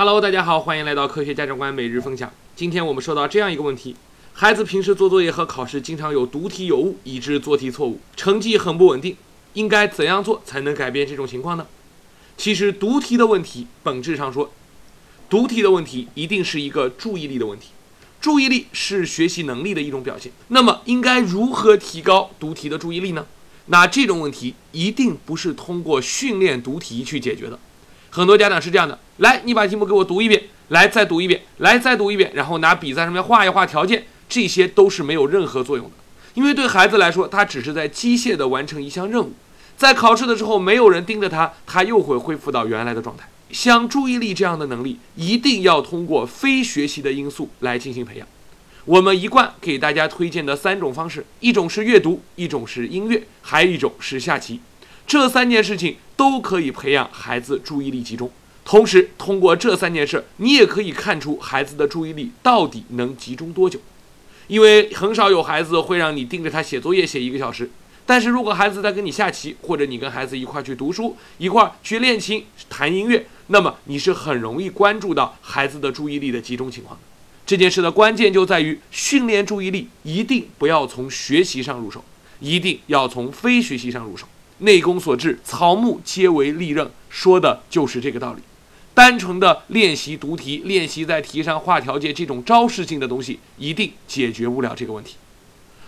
Hello，大家好，欢迎来到科学家长官每日分享。今天我们说到这样一个问题：孩子平时做作业和考试经常有读题有误，以致做题错误，成绩很不稳定。应该怎样做才能改变这种情况呢？其实读题的问题，本质上说，读题的问题一定是一个注意力的问题。注意力是学习能力的一种表现。那么，应该如何提高读题的注意力呢？那这种问题一定不是通过训练读题去解决的。很多家长是这样的：来，你把题目给我读一遍，来再读一遍，来再读一遍，然后拿笔在上面画一画条件，这些都是没有任何作用的。因为对孩子来说，他只是在机械地完成一项任务。在考试的时候，没有人盯着他，他又会恢复到原来的状态。像注意力这样的能力，一定要通过非学习的因素来进行培养。我们一贯给大家推荐的三种方式，一种是阅读，一种是音乐，还有一种是下棋。这三件事情都可以培养孩子注意力集中。同时，通过这三件事，你也可以看出孩子的注意力到底能集中多久。因为很少有孩子会让你盯着他写作业写一个小时。但是如果孩子在跟你下棋，或者你跟孩子一块去读书，一块去练琴、弹音乐，那么你是很容易关注到孩子的注意力的集中情况的。这件事的关键就在于训练注意力，一定不要从学习上入手，一定要从非学习上入手。内功所致，草木皆为利刃，说的就是这个道理。单纯的练习读题、练习在题上画条件这种招式性的东西，一定解决不了这个问题。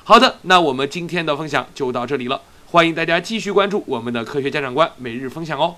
好的，那我们今天的分享就到这里了。欢迎大家继续关注我们的科学家长官每日分享哦。